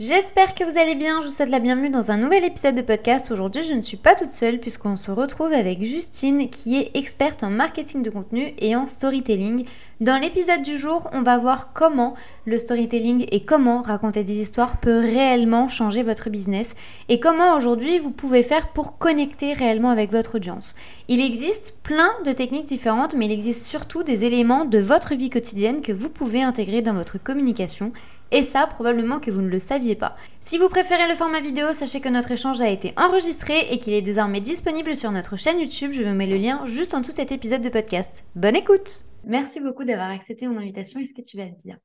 J'espère que vous allez bien, je vous souhaite la bienvenue dans un nouvel épisode de podcast. Aujourd'hui je ne suis pas toute seule puisqu'on se retrouve avec Justine qui est experte en marketing de contenu et en storytelling. Dans l'épisode du jour on va voir comment le storytelling et comment raconter des histoires peut réellement changer votre business et comment aujourd'hui vous pouvez faire pour connecter réellement avec votre audience. Il existe plein de techniques différentes mais il existe surtout des éléments de votre vie quotidienne que vous pouvez intégrer dans votre communication et ça, probablement que vous ne le saviez pas. Si vous préférez le format vidéo, sachez que notre échange a été enregistré et qu'il est désormais disponible sur notre chaîne YouTube. Je vous mets le lien juste en dessous de cet épisode de podcast. Bonne écoute Merci beaucoup d'avoir accepté mon invitation. Est-ce que tu vas dire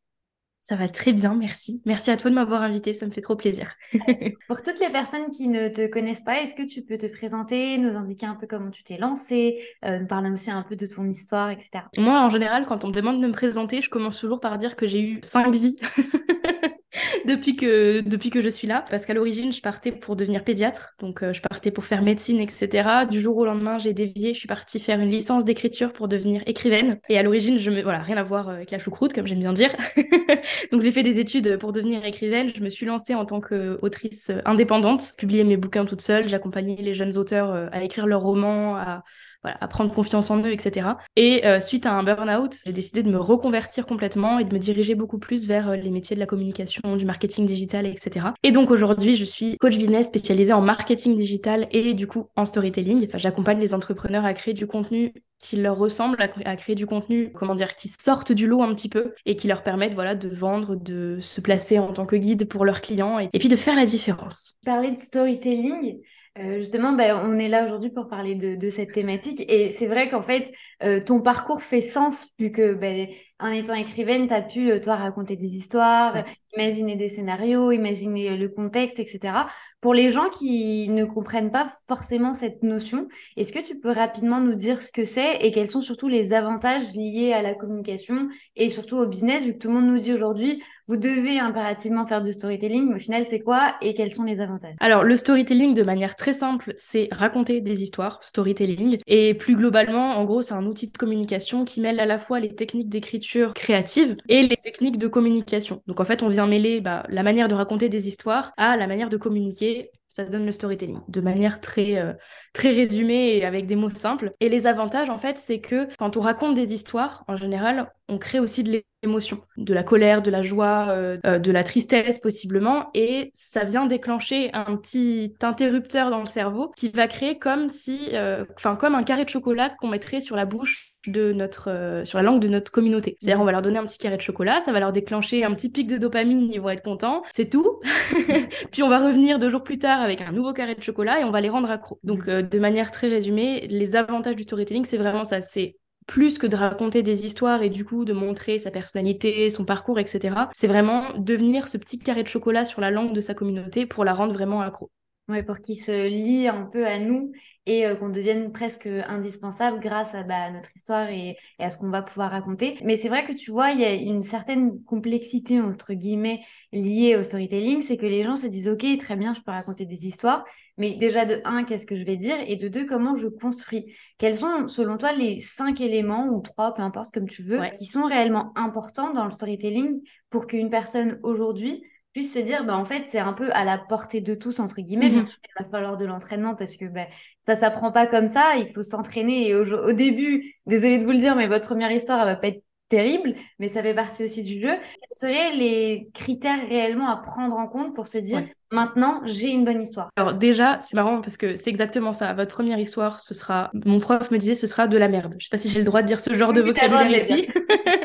ça va très bien, merci. Merci à toi de m'avoir invité, ça me fait trop plaisir. Pour toutes les personnes qui ne te connaissent pas, est-ce que tu peux te présenter, nous indiquer un peu comment tu t'es lancé, euh, nous parler aussi un peu de ton histoire, etc. Moi, en général, quand on me demande de me présenter, je commence toujours par dire que j'ai eu cinq vies. depuis, que, depuis que je suis là. Parce qu'à l'origine, je partais pour devenir pédiatre. Donc, euh, je partais pour faire médecine, etc. Du jour au lendemain, j'ai dévié. Je suis partie faire une licence d'écriture pour devenir écrivaine. Et à l'origine, je me. Voilà, rien à voir avec la choucroute, comme j'aime bien dire. donc, j'ai fait des études pour devenir écrivaine. Je me suis lancée en tant qu'autrice indépendante, publié mes bouquins toute seule. J'accompagnais les jeunes auteurs euh, à écrire leurs romans, à à prendre confiance en eux, etc. Et euh, suite à un burn-out, j'ai décidé de me reconvertir complètement et de me diriger beaucoup plus vers euh, les métiers de la communication, du marketing digital, etc. Et donc aujourd'hui, je suis coach business spécialisé en marketing digital et du coup en storytelling. J'accompagne les entrepreneurs à créer du contenu qui leur ressemble, à, créer du contenu, comment dire, qui sortent du lot un petit peu et qui leur permettent voilà, de vendre, de se placer en tant que guide pour leurs clients et puis de faire la différence. Parler de storytelling, euh, justement, ben, on est là aujourd'hui pour parler de, cette thématique. Et c'est vrai qu'en fait, euh, ton parcours fait sens, vu que ben, en étant écrivaine, tu as pu, euh, toi, raconter des histoires, imaginer des scénarios, imaginer le contexte, etc. Pour les gens qui ne comprennent pas forcément cette notion, est-ce que tu peux rapidement nous dire ce que c'est et quels sont surtout les avantages liés à la communication et surtout au business, vu que tout le monde nous dit aujourd'hui, vous devez impérativement faire du storytelling, mais au final, c'est quoi et quels sont les avantages? Alors, le storytelling, de manière très simple, c'est raconter des histoires, storytelling. Et plus globalement, en gros, c'est un outil de communication qui mêle à la fois les techniques d'écriture créative et les techniques de communication. Donc, en fait, on vient mêler bah, la manière de raconter des histoires à la manière de communiquer ça donne le storytelling de manière très, euh, très résumée et avec des mots simples. Et les avantages, en fait, c'est que quand on raconte des histoires, en général, on crée aussi de l'émotion, de la colère, de la joie, euh, euh, de la tristesse possiblement, et ça vient déclencher un petit interrupteur dans le cerveau qui va créer comme si, enfin, comme un carré de chocolat qu'on mettrait sur la bouche de notre, sur la langue de notre communauté. C'est-à-dire, on va leur donner un petit carré de chocolat, ça va leur déclencher un petit pic de dopamine, ils vont être contents, c'est tout. Puis on va revenir deux jours plus tard avec un nouveau carré de chocolat et on va les rendre accros. Donc, euh, de manière très résumée, les avantages du storytelling, c'est vraiment ça. C'est plus que de raconter des histoires et du coup de montrer sa personnalité, son parcours, etc. C'est vraiment devenir ce petit carré de chocolat sur la langue de sa communauté pour la rendre vraiment accro. Ouais, pour qu'ils se lient un peu à nous et euh, qu'on devienne presque indispensable grâce à bah, notre histoire et, à ce qu'on va pouvoir raconter. Mais c'est vrai que tu vois, il y a une certaine complexité, entre guillemets, liée au storytelling, c'est que les gens se disent, OK, très bien, je peux raconter des histoires, mais déjà de un, qu'est-ce que je vais dire? Et de deux, comment je construis? Quels sont, selon toi, les cinq éléments ou trois, peu importe, comme tu veux, qui sont réellement importants dans le storytelling pour qu'une personne aujourd'hui puisse se dire, bah, en fait, c'est un peu à la portée de tous, entre guillemets. Bien mmh sûr, il va falloir de l'entraînement parce que bah, ça s'apprend pas comme ça. Il faut s'entraîner. Et au, début, désolé de vous le dire, mais votre première histoire, elle va pas être terrible, mais ça fait partie aussi du jeu. Quels seraient les critères réellement à prendre en compte pour se dire, maintenant, j'ai une bonne histoire Alors déjà, c'est marrant parce que c'est exactement ça. Votre première histoire, ce sera, mon prof me disait, ce sera de la merde. Je sais pas si j'ai le droit de dire ce genre de vocabulaire ici.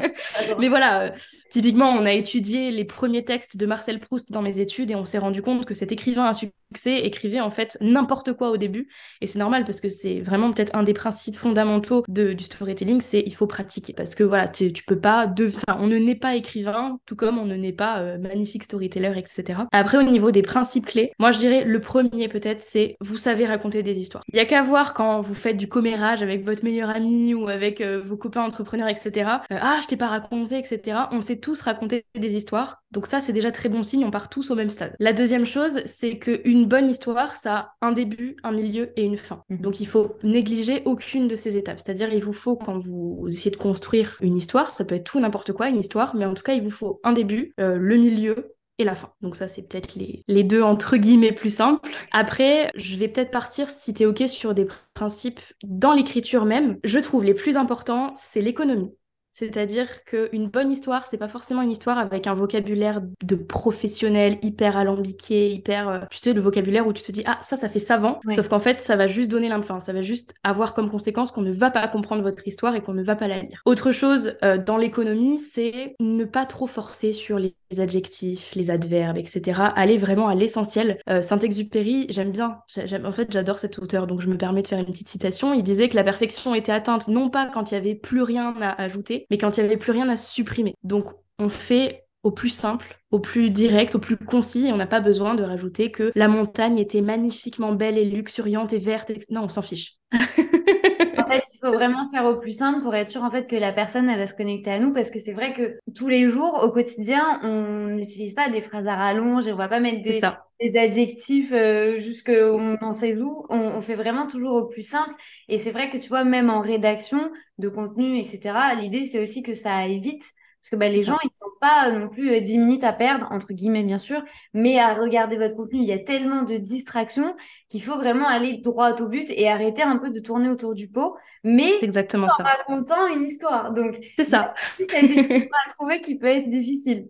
mais voilà, euh, typiquement, on a étudié les premiers textes de Marcel Proust dans mes études et on s'est rendu compte que cet écrivain à succès écrivait en fait n'importe quoi au début. Et c'est normal parce que c'est vraiment peut-être un des principes fondamentaux de, du storytelling, c'est il faut pratiquer. Parce que voilà, tu, tu peux pas, de... enfin, on ne naît pas écrivain, tout comme on ne naît pas euh, magnifique storyteller, etc. Après, au niveau des principes clés. Moi, je dirais le premier peut-être, c'est vous savez raconter des histoires. Il y a qu'à voir quand vous faites du commérage avec votre meilleur ami ou avec euh, vos copains entrepreneurs, etc. Euh, ah, je t'ai pas raconté, etc. On sait tous raconter des histoires. Donc ça, c'est déjà très bon signe. On part tous au même stade. La deuxième chose, c'est qu'une bonne histoire, ça a un début, un milieu et une fin. Mhm. Donc il faut négliger aucune de ces étapes. C'est-à-dire, il vous faut quand vous essayez de construire une histoire, ça peut être tout n'importe quoi, une histoire, mais en tout cas, il vous faut un début, euh, le milieu et la fin. Donc ça, c'est peut-être les, les, deux entre guillemets plus simples. Après, je vais peut-être partir, si tu es OK, sur des principes dans l'écriture même. Je trouve les plus importants, c'est l'économie. C'est-à-dire qu'une bonne histoire, c'est pas forcément une histoire avec un vocabulaire de professionnel hyper alambiqué, hyper. Euh, tu sais, le vocabulaire où tu te dis, ah, ça, ça fait savant. Sauf qu'en fait, ça va juste donner l'impression, ça va juste avoir comme conséquence qu'on ne va pas comprendre votre histoire et qu'on ne va pas la lire. Autre chose euh, dans l'économie, c'est ne pas trop forcer sur les adjectifs, les adverbes, etc. Aller vraiment à l'essentiel. Euh, Saint-Exupéry, j'aime bien. en fait, j'adore cet auteur, donc je me permets de faire une petite citation. Il disait que la perfection était atteinte non pas quand il y avait plus rien à ajouter, mais quand il n'y avait plus rien à supprimer. Donc on fait au plus simple, au plus direct, au plus concis, et on n'a pas besoin de rajouter que la montagne était magnifiquement belle et luxuriante et verte. Non, on s'en fiche. en fait, il faut vraiment faire au plus simple pour être sûr en fait que la personne elle va se connecter à nous parce que c'est vrai que tous les jours au quotidien, on n'utilise pas des phrases à rallonge et on va pas mettre des, des adjectifs euh, jusqu'on en sait où. On, on, fait vraiment toujours au plus simple et c'est vrai que tu vois même en rédaction de contenu etc. L'idée c'est aussi que ça aille vite parce que bah, les gens, ils n'ont pas euh, non plus 10 euh, minutes à perdre, entre guillemets bien sûr, mais à regarder votre contenu. Il y a tellement de distractions qu'il faut vraiment aller droit au but et arrêter un peu de tourner autour du pot, mais Exactement en racontant une histoire. Donc, c'est ça. Il y a des à trouver qui peut être difficile.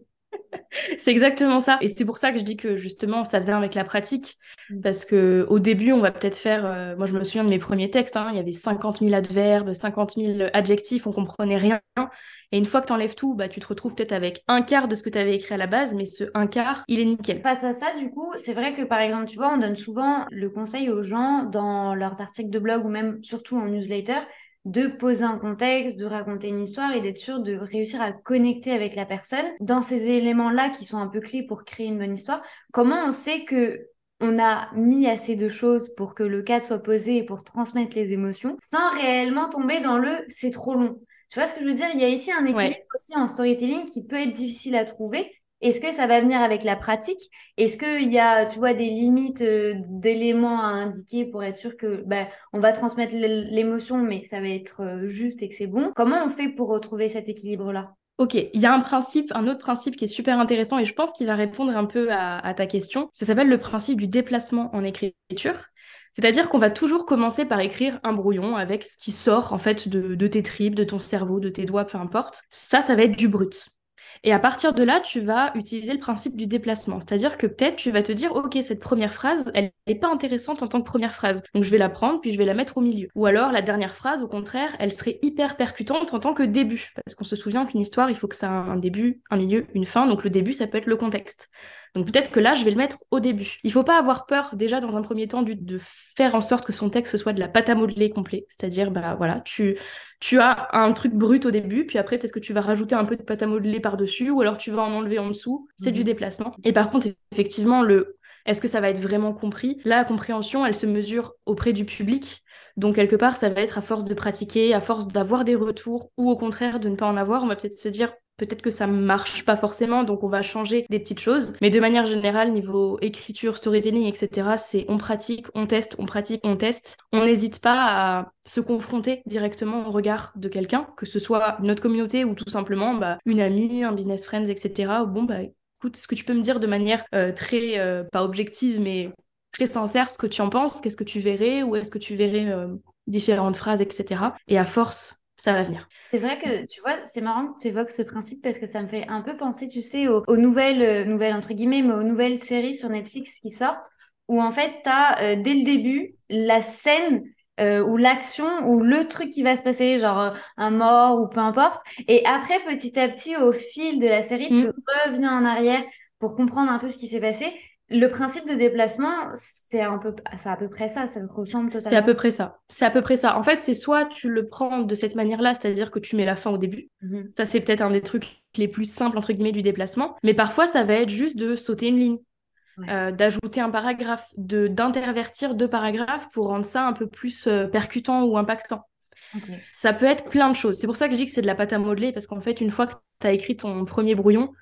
C'est exactement ça. Et c'est pour ça que je dis que justement, ça vient avec la pratique. Mm. Parce que au début, on va peut-être faire. Euh, moi, je me souviens de mes premiers textes. Hein, il y avait 50 000 adverbes, 50 000 adjectifs, on comprenait rien. Et une fois que tu enlèves tout, bah, tu te retrouves peut-être avec un quart de ce que tu avais écrit à la base, mais ce un quart, il est nickel. Face à ça, du coup, c'est vrai que par exemple, tu vois, on donne souvent le conseil aux gens dans leurs articles de blog ou même surtout en newsletter de poser un contexte, de raconter une histoire et d'être sûr de réussir à connecter avec la personne. Dans ces éléments-là qui sont un peu clés pour créer une bonne histoire, comment on sait que on a mis assez de choses pour que le cadre soit posé et pour transmettre les émotions sans réellement tomber dans le c'est trop long. Tu vois ce que je veux dire? Il y a ici un équilibre aussi en storytelling qui peut être difficile à trouver. Est-ce que ça va venir avec la pratique? Est-ce qu'il y a, tu vois, des limites euh, d'éléments à indiquer pour être sûr que ben, on va transmettre l'émotion, mais que ça va être euh, juste et que c'est bon? Comment on fait pour retrouver cet équilibre-là? Ok, il y a un principe, un autre principe qui est super intéressant et je pense qu'il va répondre un peu à ta question. Ça s'appelle le principe du déplacement en écriture. C'est-à-dire qu'on va toujours commencer par écrire un brouillon avec ce qui sort en fait de, tes tripes, de ton cerveau, de tes doigts, peu importe. Ça, ça va être du brut. Et à partir de là, tu vas utiliser le principe du déplacement. C'est-à-dire que peut-être tu vas te dire, OK, cette première phrase, elle n'est pas intéressante en tant que première phrase. Donc je vais la prendre, puis je vais la mettre au milieu. Ou alors la dernière phrase, au contraire, elle serait hyper percutante en tant que début. Parce qu'on se souvient qu'une histoire, il faut que ça ait un début, un milieu, une fin. Donc le début, ça peut être le contexte. Donc peut-être que là, je vais le mettre au début. Il faut pas avoir peur déjà dans un premier temps de faire en sorte que son texte soit de la pâte à modeler complet. C'est-à-dire, bah voilà, tu, tu as un truc brut au début, puis après peut-être que tu vas rajouter un peu de pâte à modeler par-dessus, ou alors tu vas en enlever en dessous. C'est du mhm. déplacement. Et par contre, effectivement, le est-ce que ça va être vraiment compris? La compréhension, elle se mesure auprès du public. Donc quelque part, ça va être à force de pratiquer, à force d'avoir des retours, ou au contraire de ne pas en avoir, on va peut-être se dire peut-être que ça marche pas forcément, donc on va changer des petites choses. Mais de manière générale, niveau écriture, storytelling, etc., c'est on pratique, on teste, on pratique, on teste. On n'hésite pas à se confronter directement au regard de quelqu'un, que ce soit notre communauté ou tout simplement bah, une amie, un business friend, etc. Bon, bah écoute, ce que tu peux me dire de manière euh, très, euh, pas objective, mais très sincère, ce que tu en penses, qu'est-ce que tu verrais, ou est-ce que tu verrais euh, différentes phrases, etc. Et à force ça va venir. C'est vrai que, tu vois, c'est marrant que tu évoques ce principe parce que ça me fait un peu penser, tu sais, aux, nouvelles, euh, nouvelles entre guillemets, mais aux nouvelles séries sur Netflix qui sortent, où en fait, tu as euh, dès le début la scène euh, ou l'action ou le truc qui va se passer, genre un mort ou peu importe. Et après, petit à petit, au fil de la série, tu mm. reviens en arrière pour comprendre un peu ce qui s'est passé. Le principe de déplacement, c'est un peu, c'est à peu près ça, ça me ressemble totalement. C'est à peu près ça. C'est à peu près ça. En fait, c'est soit tu le prends de cette manière-là, c'est-à-dire que tu mets la fin au début. Mhm. Ça, c'est peut-être un des trucs les plus simples entre guillemets du déplacement. Mais parfois, ça va être juste de sauter une ligne. euh, d'ajouter un paragraphe, de d'intervertir deux paragraphes pour rendre ça un peu plus euh, percutant ou impactant. Ça peut être plein de choses. C'est pour ça que je dis que c'est de la pâte à modeler, parce qu'en fait, une fois que tu as écrit ton premier brouillon,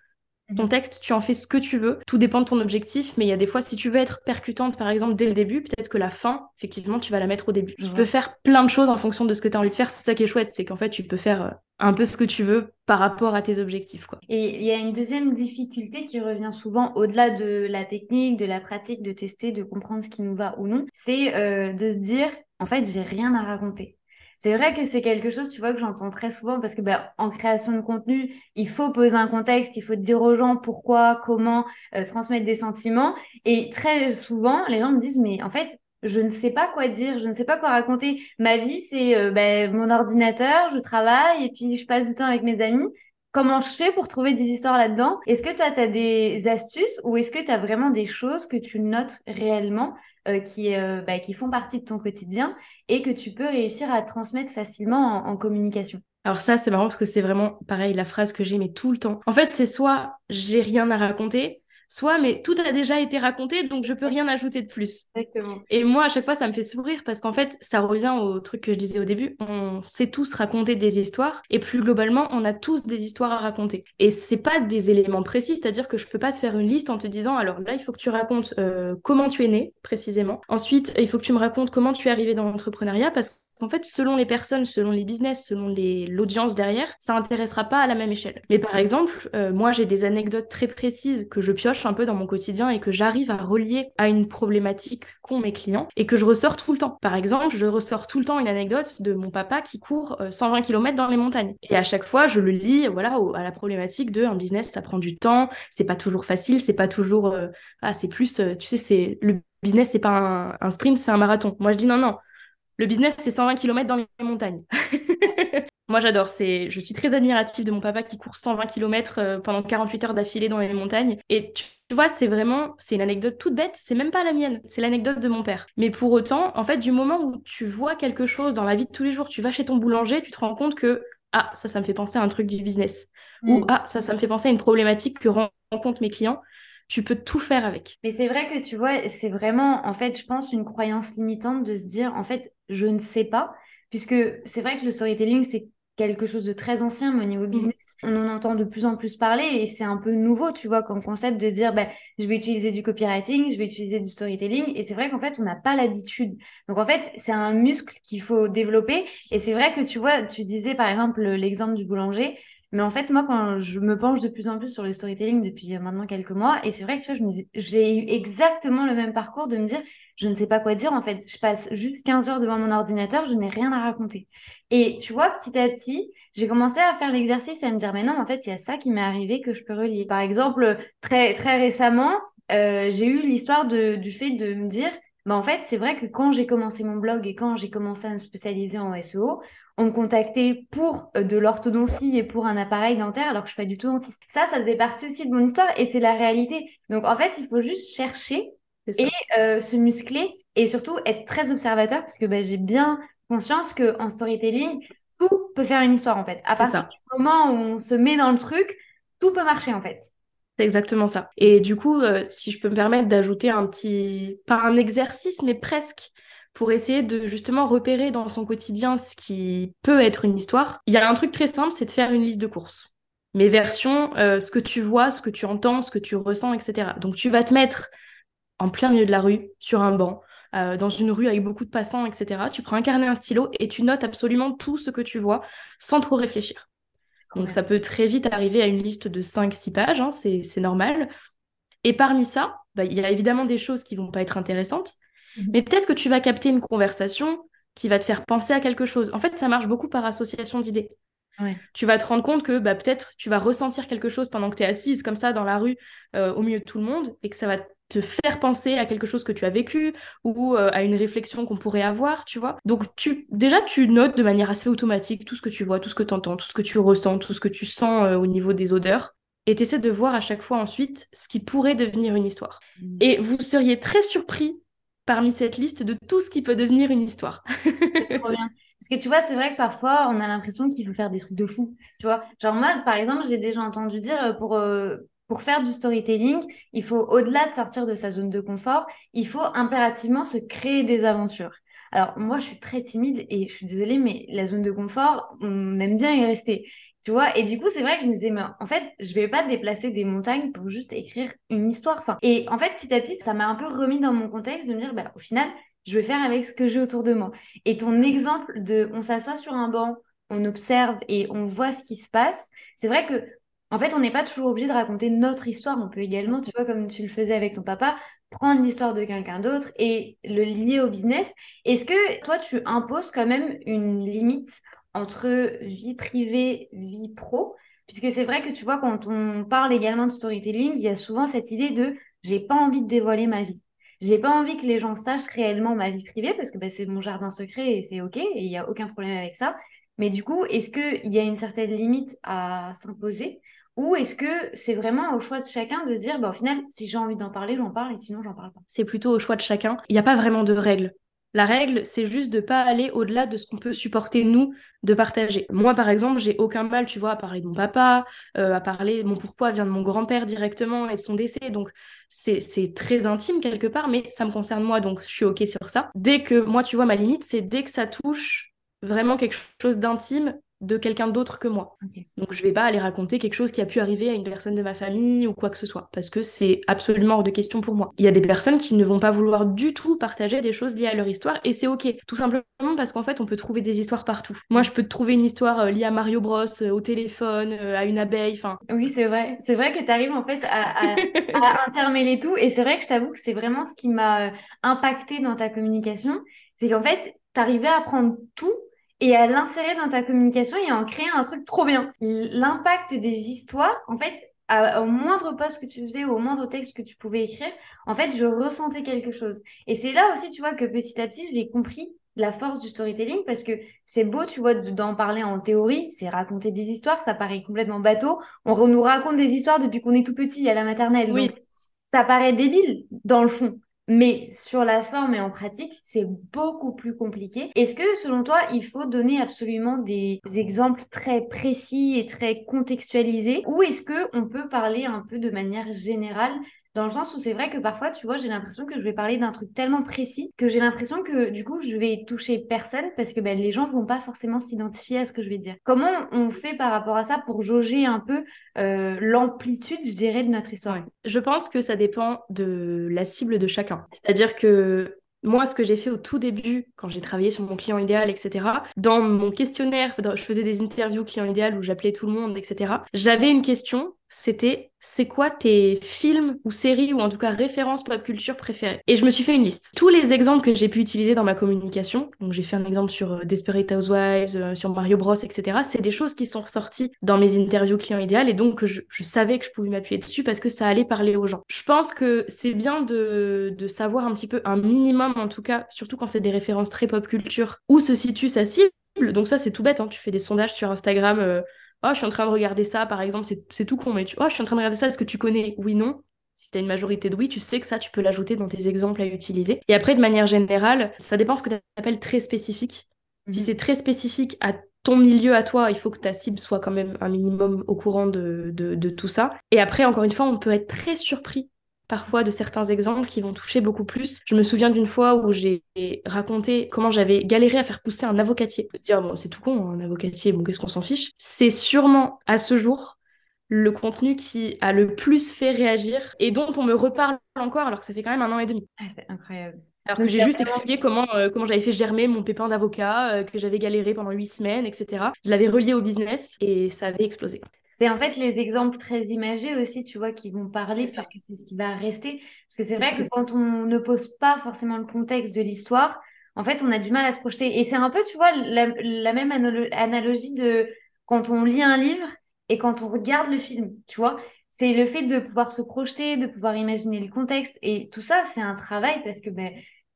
ton mhm. texte, tu en fais ce que tu veux. Tout dépend de ton objectif, mais il y a des fois, si tu veux être percutante, par exemple, dès le début, peut-être que la fin, effectivement, tu vas la mettre au début. Tu peux faire plein de choses en fonction de ce que tu as envie de faire. C'est ça qui est chouette, c'est qu'en fait, tu peux faire euh, un peu ce que tu veux par rapport à tes objectifs. Quoi. Et il y a une deuxième difficulté qui revient souvent au-delà de la technique, de la pratique, de tester, de comprendre ce qui nous va ou non, c'est euh, de se dire, en fait, j'ai rien à raconter. C'est vrai que c'est quelque chose, tu vois, que j'entends très souvent parce que ben, en création de contenu, il faut poser un contexte, il faut dire aux gens pourquoi, comment euh, transmettre des sentiments. Et très souvent, les gens me disent, mais en fait, je ne sais pas quoi dire, je ne sais pas quoi raconter. Ma vie, c'est euh, ben, mon ordinateur, je travaille et puis je passe du temps avec mes amis. Comment je fais pour trouver des histoires là-dedans? Est-ce que toi, tu as des astuces ou est-ce que tu as vraiment des choses que tu notes réellement euh, qui, euh, bah, qui font partie de ton quotidien et que tu peux réussir à transmettre facilement en, communication? Alors ça, c'est marrant parce que c'est vraiment pareil, la phrase que j'aimais tout le temps. En fait, c'est soit j'ai rien à raconter, soit mais tout a déjà été raconté donc je peux rien ajouter de plus. Exactement. Et moi à chaque fois ça me fait sourire parce qu'en fait ça revient au truc que je disais au début, on sait tous raconter des histoires et plus globalement on a tous des histoires à raconter. Et c'est pas des éléments précis, c'est-à-dire que je peux pas te faire une liste en te disant alors là il faut que tu racontes euh, comment tu es né précisément. Ensuite il faut que tu me racontes comment tu es arrivé dans l'entrepreneuriat parce que en fait, selon les personnes, selon les business, selon l'audience derrière, ça intéressera pas à la même échelle. Mais par exemple, euh, moi, j'ai des anecdotes très précises que je pioche un peu dans mon quotidien et que j'arrive à relier à une problématique qu'ont mes clients et que je ressors tout le temps. Par exemple, je ressors tout le temps une anecdote de mon papa qui court 120 euh, km dans les montagnes. Et à chaque fois, je le lis, voilà, à la problématique de un business, ça prend du temps, c'est pas toujours facile, c'est pas toujours, euh, ah, c'est plus, tu sais, c'est le business, c'est pas un sprint, c'est un marathon. Moi, je dis non, non le business, c'est 120 km dans les montagnes. Moi, j'adore. C'est, je suis très admirative de mon papa qui court 120 km euh, pendant 48 heures d'affilée dans les montagnes. Et tu vois, c'est vraiment, c'est une anecdote toute bête. C'est même pas la mienne. C'est l'anecdote de mon père. Mais pour autant, en fait, du moment où tu vois quelque chose dans la vie de tous les jours, tu vas chez ton boulanger, tu te rends compte que ah, ça, ça me fait penser à un truc du business. Ou mm. ah, ça, ça me fait penser à une problématique que rencontrent mes clients tu peux tout faire avec. Mais c'est vrai que tu vois, c'est vraiment, en fait, je pense, une croyance limitante de se dire, en fait, je ne sais pas, puisque c'est vrai que le storytelling, c'est quelque chose de très ancien, mais au niveau mm. business, on en entend de plus en plus parler et c'est un peu nouveau, tu vois, comme concept de se dire, ben, je vais utiliser du copywriting, je vais utiliser du storytelling et c'est vrai qu'en fait, on n'a pas l'habitude. Donc en fait, c'est un muscle qu'il faut développer et c'est vrai que tu vois, tu disais par exemple l'exemple du boulanger, mais en fait, moi, quand je me penche de plus en plus sur le storytelling depuis euh, maintenant quelques mois, et c'est vrai que tu vois, j'ai eu exactement le même parcours de me dire, je ne sais pas quoi dire, en fait, je passe juste 15 heures devant mon ordinateur, je n'ai rien à raconter. Et tu vois, petit à petit, j'ai commencé à faire l'exercice et à me dire, mais non, en fait, il y a ça qui m'est arrivé que je peux relier. Par exemple, très, très récemment, euh, j'ai eu l'histoire du fait de me dire, bah en fait, c'est vrai que quand j'ai commencé mon blog et quand j'ai commencé à me spécialiser en SEO, on me contactait pour euh, de l'orthodontie et pour un appareil dentaire alors que je suis pas du tout dentiste. Ça, ça faisait partie aussi de mon histoire et c'est la réalité. Donc en fait, il faut juste chercher et euh, se muscler et surtout être très observateur parce que bah, j'ai bien conscience que en storytelling, tout peut faire une histoire en fait. À partir du moment où on se met dans le truc, tout peut marcher en fait. C'est exactement ça. Et du coup, euh, si je peux me permettre d'ajouter un petit, pas un exercice, mais presque, pour essayer de justement repérer dans son quotidien ce qui peut être une histoire, il y a un truc très simple, c'est de faire une liste de courses. Mes versions, euh, ce que tu vois, ce que tu entends, ce que tu ressens, etc. Donc tu vas te mettre en plein milieu de la rue, sur un banc, euh, dans une rue avec beaucoup de passants, etc. Tu prends un carnet, un stylo et tu notes absolument tout ce que tu vois sans trop réfléchir. Donc ça peut très vite arriver à une liste de 5-6 pages, hein, c'est normal. Et parmi ça, bah, il y a évidemment des choses qui vont pas être intéressantes, mhm. mais peut-être que tu vas capter une conversation qui va te faire penser à quelque chose. En fait, ça marche beaucoup par association d'idées. Tu vas te rendre compte que bah, peut-être tu vas ressentir quelque chose pendant que tu es assise comme ça dans la rue euh, au milieu de tout le monde et que ça va te faire penser à quelque chose que tu as vécu ou euh, à une réflexion qu'on pourrait avoir, tu vois. Donc tu déjà tu notes de manière assez automatique tout ce que tu vois, tout ce que tu entends, tout ce que tu ressens, tout ce que tu sens euh, au niveau des odeurs et tu essaies de voir à chaque fois ensuite ce qui pourrait devenir une histoire. Mmh. Et vous seriez très surpris parmi cette liste de tout ce qui peut devenir une histoire. c'est trop bien. Parce que tu vois, c'est vrai que parfois, on a l'impression qu'il faut faire des trucs de fou. Tu vois, genre moi, par exemple, j'ai déjà entendu dire euh, pour faire du storytelling, il faut, au-delà de sortir de sa zone de confort, il faut impérativement se créer des aventures. Alors, moi, je suis très timide et je suis désolée, mais la zone de confort, on aime bien y rester. Tu vois, et du coup, c'est vrai que je me disais, mais en fait, je vais pas déplacer des montagnes pour juste écrire une histoire. Et en fait, petit à petit, ça m'a un peu remis dans mon contexte de me dire, bah, au final, je vais faire avec ce que j'ai autour de moi. Et ton exemple de on s'assoit sur un banc, on observe et on voit ce qui se passe, c'est vrai que en fait, on n'est pas toujours obligé de raconter notre histoire. On peut également, tu vois, comme tu le faisais avec ton papa, prendre l'histoire de quelqu'un d'autre et le lier au business. Est-ce que toi, tu imposes quand même une limite entre vie privée, vie pro? Puisque c'est vrai que tu vois, quand on parle également de storytelling, il y a souvent cette idée de j'ai pas envie de dévoiler ma vie. J'ai pas envie que les gens sachent réellement ma vie privée parce que bah, c'est mon jardin secret et c'est OK et il n'y a aucun problème avec ça. Mais du coup, est-ce qu'il y a une certaine limite à s'imposer? Ou est-ce que c'est vraiment au choix de chacun de dire, bah, au final, si j'ai envie d'en parler, j'en parle et sinon, j'en parle pas C'est plutôt au choix de chacun. Il n'y a pas vraiment de règle. La règle, c'est juste de pas aller au-delà de ce qu'on peut supporter, nous, de partager. Moi, par exemple, j'ai aucun mal, tu vois, à parler de mon papa, euh, à parler, mon pourquoi vient de mon grand-père directement et de son décès. Donc, c'est très intime quelque part, mais ça me concerne moi, donc je suis OK sur ça. Dès que, moi, tu vois, ma limite, c'est dès que ça touche vraiment quelque chose d'intime, de quelqu'un d'autre que moi. Donc je vais pas aller raconter quelque chose qui a pu arriver à une personne de ma famille ou quoi que ce soit, parce que c'est absolument hors de question pour moi. Il y a des personnes qui ne vont pas vouloir du tout partager des choses liées à leur histoire, et c'est ok, tout simplement parce qu'en fait on peut trouver des histoires partout. Moi je peux te trouver une histoire euh, liée à Mario Bros, euh, au téléphone, euh, à une abeille, enfin... Oui c'est vrai, c'est vrai que tu arrives en fait à, à intermêler tout, et c'est vrai que je t'avoue que c'est vraiment ce qui m'a impacté dans ta communication, c'est qu'en fait tu arrivais à prendre tout et à l'insérer dans ta communication et à en créer un truc trop bien. L'impact des histoires, en fait, au moindre post que tu faisais, au moindre texte que tu pouvais écrire, en fait, je ressentais quelque chose. Et c'est là aussi, tu vois, que petit à petit, j'ai compris la force du storytelling parce que c'est beau, tu vois, d'en parler en théorie, c'est raconter des histoires, ça paraît complètement bateau. On nous raconte des histoires depuis qu'on est tout petit à la maternelle. Oui. Donc, ça paraît débile dans le fond. Mais sur la forme et en pratique, c'est beaucoup plus compliqué. Est-ce que, selon toi, il faut donner absolument des exemples très précis et très contextualisés? Ou est-ce qu'on peut parler un peu de manière générale dans le sens où c'est vrai que parfois, tu vois, j'ai l'impression que je vais parler d'un truc tellement précis que j'ai l'impression que du coup, je vais toucher personne parce que ben, les gens vont pas forcément s'identifier à ce que je vais dire. Comment on fait par rapport à ça pour jauger un peu euh, l'amplitude, je dirais, de notre histoire? Je pense que ça dépend de la cible de chacun. C'est-à-dire que moi, ce que j'ai fait au tout début, quand j'ai travaillé sur mon client idéal, etc., dans mon questionnaire, je faisais des interviews client idéal où j'appelais tout le monde, etc., j'avais une question c'était c'est quoi tes films ou séries ou en tout cas références pop culture préférées? Et je me suis fait une liste. Tous les exemples que j'ai pu utiliser dans ma communication, donc j'ai fait un exemple sur euh, Desperate Housewives, euh, sur Mario Bros, etc., c'est des choses qui sont ressorties dans mes interviews clients idéal et donc je, savais que je pouvais m'appuyer dessus parce que ça allait parler aux gens. Je pense que c'est bien de, savoir un petit peu, un minimum en tout cas, surtout quand c'est des références très pop culture, où se situe sa cible. Donc ça c'est tout bête, hein. tu fais des sondages sur Instagram. Euh, Oh, je suis en train de regarder ça, par exemple, c'est tout con, mais tu. Oh, je suis en train de regarder ça, est-ce que tu connais? Oui, non. Si tu as une majorité de oui, tu sais que ça, tu peux l'ajouter dans tes exemples à utiliser. Et après, de manière générale, ça dépend ce que tu appelles très spécifique. Si mhm. c'est très spécifique à ton milieu à toi, il faut que ta cible soit quand même un minimum au courant de, de tout ça. Et après, encore une fois, on peut être très surpris parfois de certains exemples qui vont toucher beaucoup plus. Je me souviens d'une fois où j'ai raconté comment j'avais galéré à faire pousser un avocatier. Se dire, bon, c'est tout con, un avocatier, bon, qu'est-ce qu'on s'en fiche? C'est sûrement à ce jour le contenu qui a le plus fait réagir et dont on me reparle encore alors que ça fait quand même un an et demi. Ah, c'est incroyable. Alors que j'ai juste expliqué comment, euh, comment j'avais fait germer mon pépin d'avocat, euh, que j'avais galéré pendant huit semaines, etc. Je l'avais relié au business et ça avait explosé. C'est en fait les exemples très imagés aussi, tu vois, qui vont parler, parce que c'est ce qui va rester. Parce que c'est vrai que quand on ne pose pas forcément le contexte de l'histoire, en fait, on a du mal à se projeter. Et c'est un peu, tu vois, la, même analogie de quand on lit un livre et quand on regarde le film, tu vois. C'est le fait de pouvoir se projeter, de pouvoir imaginer le contexte. Et tout ça, c'est un travail parce que ben,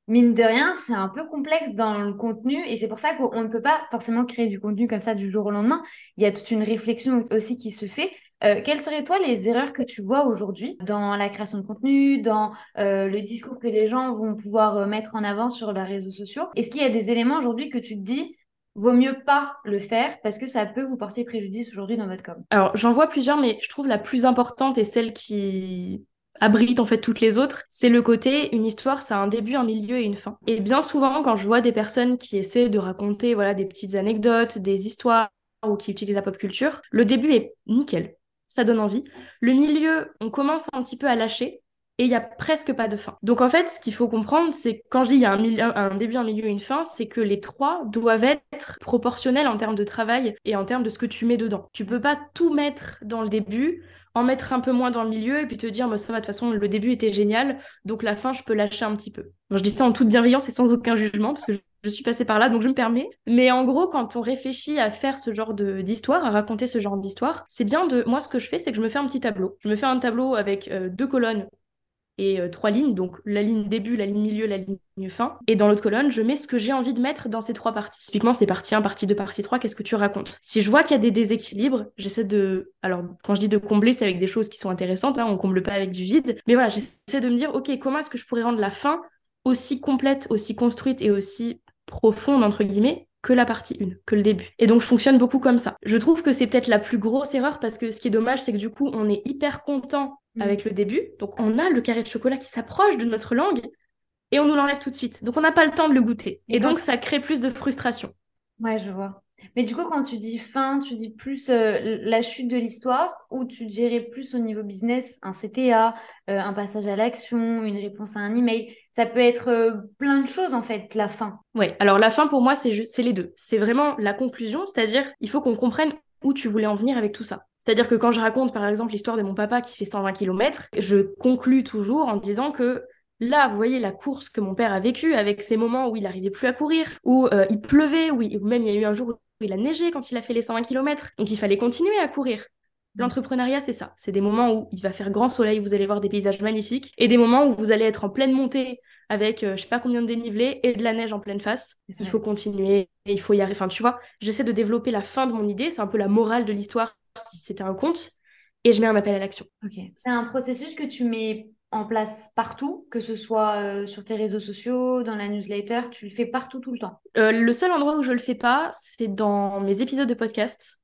mine de rien, c'est un peu complexe dans le contenu et c'est pour ça qu'on ne peut pas forcément créer du contenu comme ça du jour au lendemain. Il y a toute une réflexion aussi qui se fait. Euh, quelles seraient toi les erreurs que tu vois aujourd'hui dans la création de contenu, dans euh, le discours que les gens vont pouvoir euh, mettre en avant sur leurs réseaux sociaux? Est-ce qu'il y a des éléments aujourd'hui que tu te dis vaut mieux pas le faire parce que ça peut vous porter préjudice aujourd'hui dans votre com? Alors, j'en vois plusieurs, mais je trouve la plus importante et celle qui abrite en fait toutes les autres, c'est le côté une histoire, ça a un début, un milieu et une fin. Et bien souvent, quand je vois des personnes qui essaient de raconter voilà des petites anecdotes, des histoires ou qui utilisent la pop culture, le début est nickel, ça donne envie. Le milieu, on commence un petit peu à lâcher et il y a presque pas de fin. Donc en fait, ce qu'il faut comprendre, c'est quand je dis il y a un, un, début, un milieu et une fin, c'est que les trois doivent être proportionnels en termes de travail et en termes de ce que tu mets dedans. Tu peux pas tout mettre dans le début, en mettre un peu moins dans le milieu et puis te dire, bah, ça va, de toute façon, le début était génial, donc la fin, je peux lâcher un petit peu. je dis ça en toute bienveillance et sans aucun jugement, parce que je, suis passée par là, donc je me permets. Mais en gros, quand on réfléchit à faire ce genre d'histoire, à raconter ce genre d'histoire, c'est bien de... Moi, ce que je fais, c'est que je me fais un petit tableau. Je me fais un tableau avec euh, deux colonnes et euh, trois lignes, donc la ligne début, la ligne milieu, la ligne fin. Et dans l'autre colonne, je mets ce que j'ai envie de mettre dans ces trois parties. Typiquement, c'est partie 1, partie 2, partie 3, qu'est-ce que tu racontes? Si je vois qu'il y a des déséquilibres, j'essaie de... Alors, quand je dis de combler, c'est avec des choses qui sont intéressantes, hein, on comble pas avec du vide. Mais voilà, j'essaie de me dire, ok, comment est-ce que je pourrais rendre la fin aussi complète, aussi construite et aussi profonde, entre guillemets, que la partie 1, que le début? Et donc je fonctionne beaucoup comme ça. Je trouve que c'est peut-être la plus grosse erreur parce que ce qui est dommage, c'est que du coup, on est hyper content Mm. avec le début. Donc on a le carré de chocolat qui s'approche de notre langue et on nous l'enlève tout de suite. Donc on n'a pas le temps de le goûter. Et, donc ça crée plus de frustration. Ouais, je vois. Mais du coup, quand tu dis fin, tu dis plus euh, la chute de l'histoire ou tu dirais plus au niveau business, un CTA, euh, un passage à l'action, une réponse à un email? Ça peut être euh, plein de choses en fait, la fin. Oui, alors la fin pour moi, c'est juste, c'est les deux. C'est vraiment la conclusion, c'est-à-dire il faut qu'on comprenne où tu voulais en venir avec tout ça. C'est-à-dire que quand je raconte par exemple l'histoire de mon papa qui fait 120 km, je conclus toujours en disant que là, vous voyez la course que mon père a vécue avec ces moments où il n'arrivait plus à courir, où euh, il pleuvait, où, même il y a eu un jour où il a neigé quand il a fait les 120 km, donc il fallait continuer à courir. L'entrepreneuriat, c'est ça. C'est des moments où il va faire grand soleil, vous allez voir des paysages magnifiques, et des moments où vous allez être en pleine montée avec euh, je sais pas combien de dénivelé et de la neige en pleine face. Il faut continuer et il faut y arriver. Enfin, tu vois, j'essaie de développer la fin de mon idée. C'est un peu la morale de l'histoire si c'était un conte, et je mets un appel à l'action. C'est un processus que tu mets en place partout, que ce soit euh, sur tes réseaux sociaux, dans la newsletter, tu le fais partout tout le temps? Euh, Le seul endroit où je le fais pas, c'est dans mes épisodes de podcast,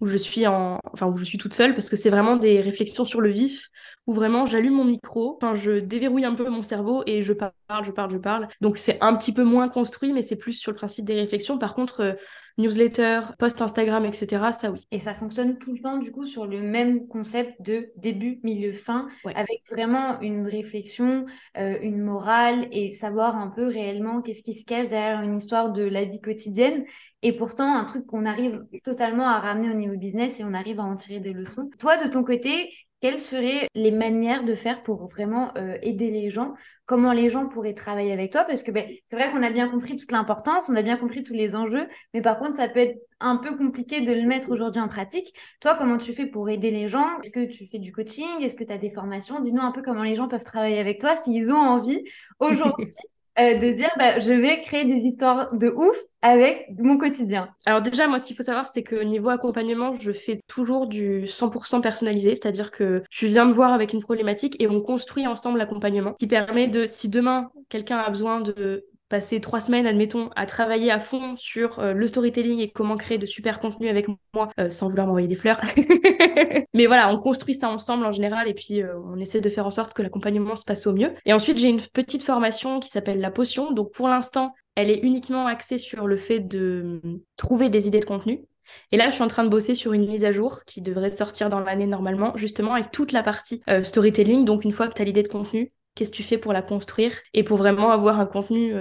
où je suis en, enfin où je suis toute seule, parce que c'est vraiment des réflexions sur le vif, où vraiment j'allume mon micro, enfin je déverrouille un peu mon cerveau et je parle, je parle, je parle. Donc c'est un petit peu moins construit, mais c'est plus sur le principe des réflexions. Par contre, euh, newsletter, post Instagram, etc., ça oui. Et ça fonctionne tout le temps du coup sur le même concept de début, milieu, fin, avec vraiment une réflexion, euh, une morale et savoir un peu réellement qu'est-ce qui se cache derrière une histoire de la vie quotidienne. Et pourtant, un truc qu'on arrive totalement à ramener au niveau business et on arrive à en tirer des leçons. Toi, de ton côté, quelles seraient les manières de faire pour vraiment euh, aider les gens? Comment les gens pourraient travailler avec toi? Parce que ben, c'est vrai qu'on a bien compris toute l'importance, on a bien compris tous les enjeux, mais par contre, ça peut être un peu compliqué de le mettre aujourd'hui en pratique. Toi, comment tu fais pour aider les gens? Est-ce que tu fais du coaching? Est-ce que tu as des formations? Dis-nous un peu comment les gens peuvent travailler avec toi s'ils ont envie aujourd'hui Euh, de se dire bah, je vais créer des histoires de ouf avec mon quotidien. Alors déjà, moi, ce qu'il faut savoir, c'est que niveau accompagnement, je fais toujours du 100% personnalisé, c'est-à-dire que tu viens me voir avec une problématique et on construit ensemble l'accompagnement, qui permet de, si demain quelqu'un a besoin de passer trois semaines, admettons, à travailler à fond sur euh, le storytelling et comment créer de super contenu avec moi, euh, sans vouloir m'envoyer des fleurs. Mais voilà, on construit ça ensemble en général et puis euh, on essaie de faire en sorte que l'accompagnement se passe au mieux. Et ensuite, j'ai une petite formation qui s'appelle La Potion. Donc pour l'instant, elle est uniquement axée sur le fait de trouver des idées de contenu. Et là, je suis en train de bosser sur une mise à jour qui devrait sortir dans l'année normalement, justement avec toute la partie storytelling. Donc une fois que tu as l'idée de contenu, qu'est-ce que tu fais pour la construire et pour vraiment avoir un contenu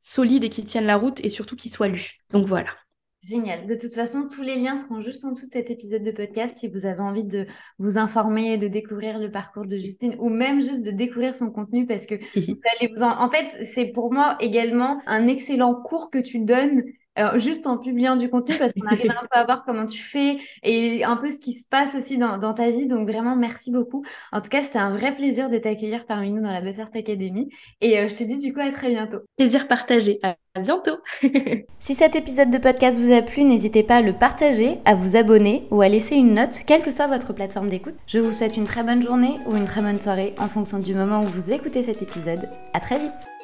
solide et qui tienne la route et surtout qui soit lu. Donc voilà. Génial. De toute façon, tous les liens seront juste en dessous de cet épisode de podcast si vous avez envie de vous informer, de découvrir le parcours de Justine ou même juste de découvrir son contenu parce que vous allez vous en... En fait, c'est pour moi également un excellent cours que tu donnes juste en publiant du contenu parce qu'on arrive un peu à voir comment tu fais et un peu ce qui se passe aussi dans, ta vie. Donc vraiment, merci beaucoup. En tout cas, c'était un vrai plaisir de t'accueillir parmi nous dans la Buzzard Academy. Et euh, je te dis du coup à très bientôt. Plaisir partagé. À bientôt. si cet épisode de podcast vous a plu, n'hésitez pas à le partager, à vous abonner ou à laisser une note, quelle que soit votre plateforme d'écoute. Je vous souhaite une très bonne journée ou une très bonne soirée en fonction du moment où vous écoutez cet épisode. À très vite.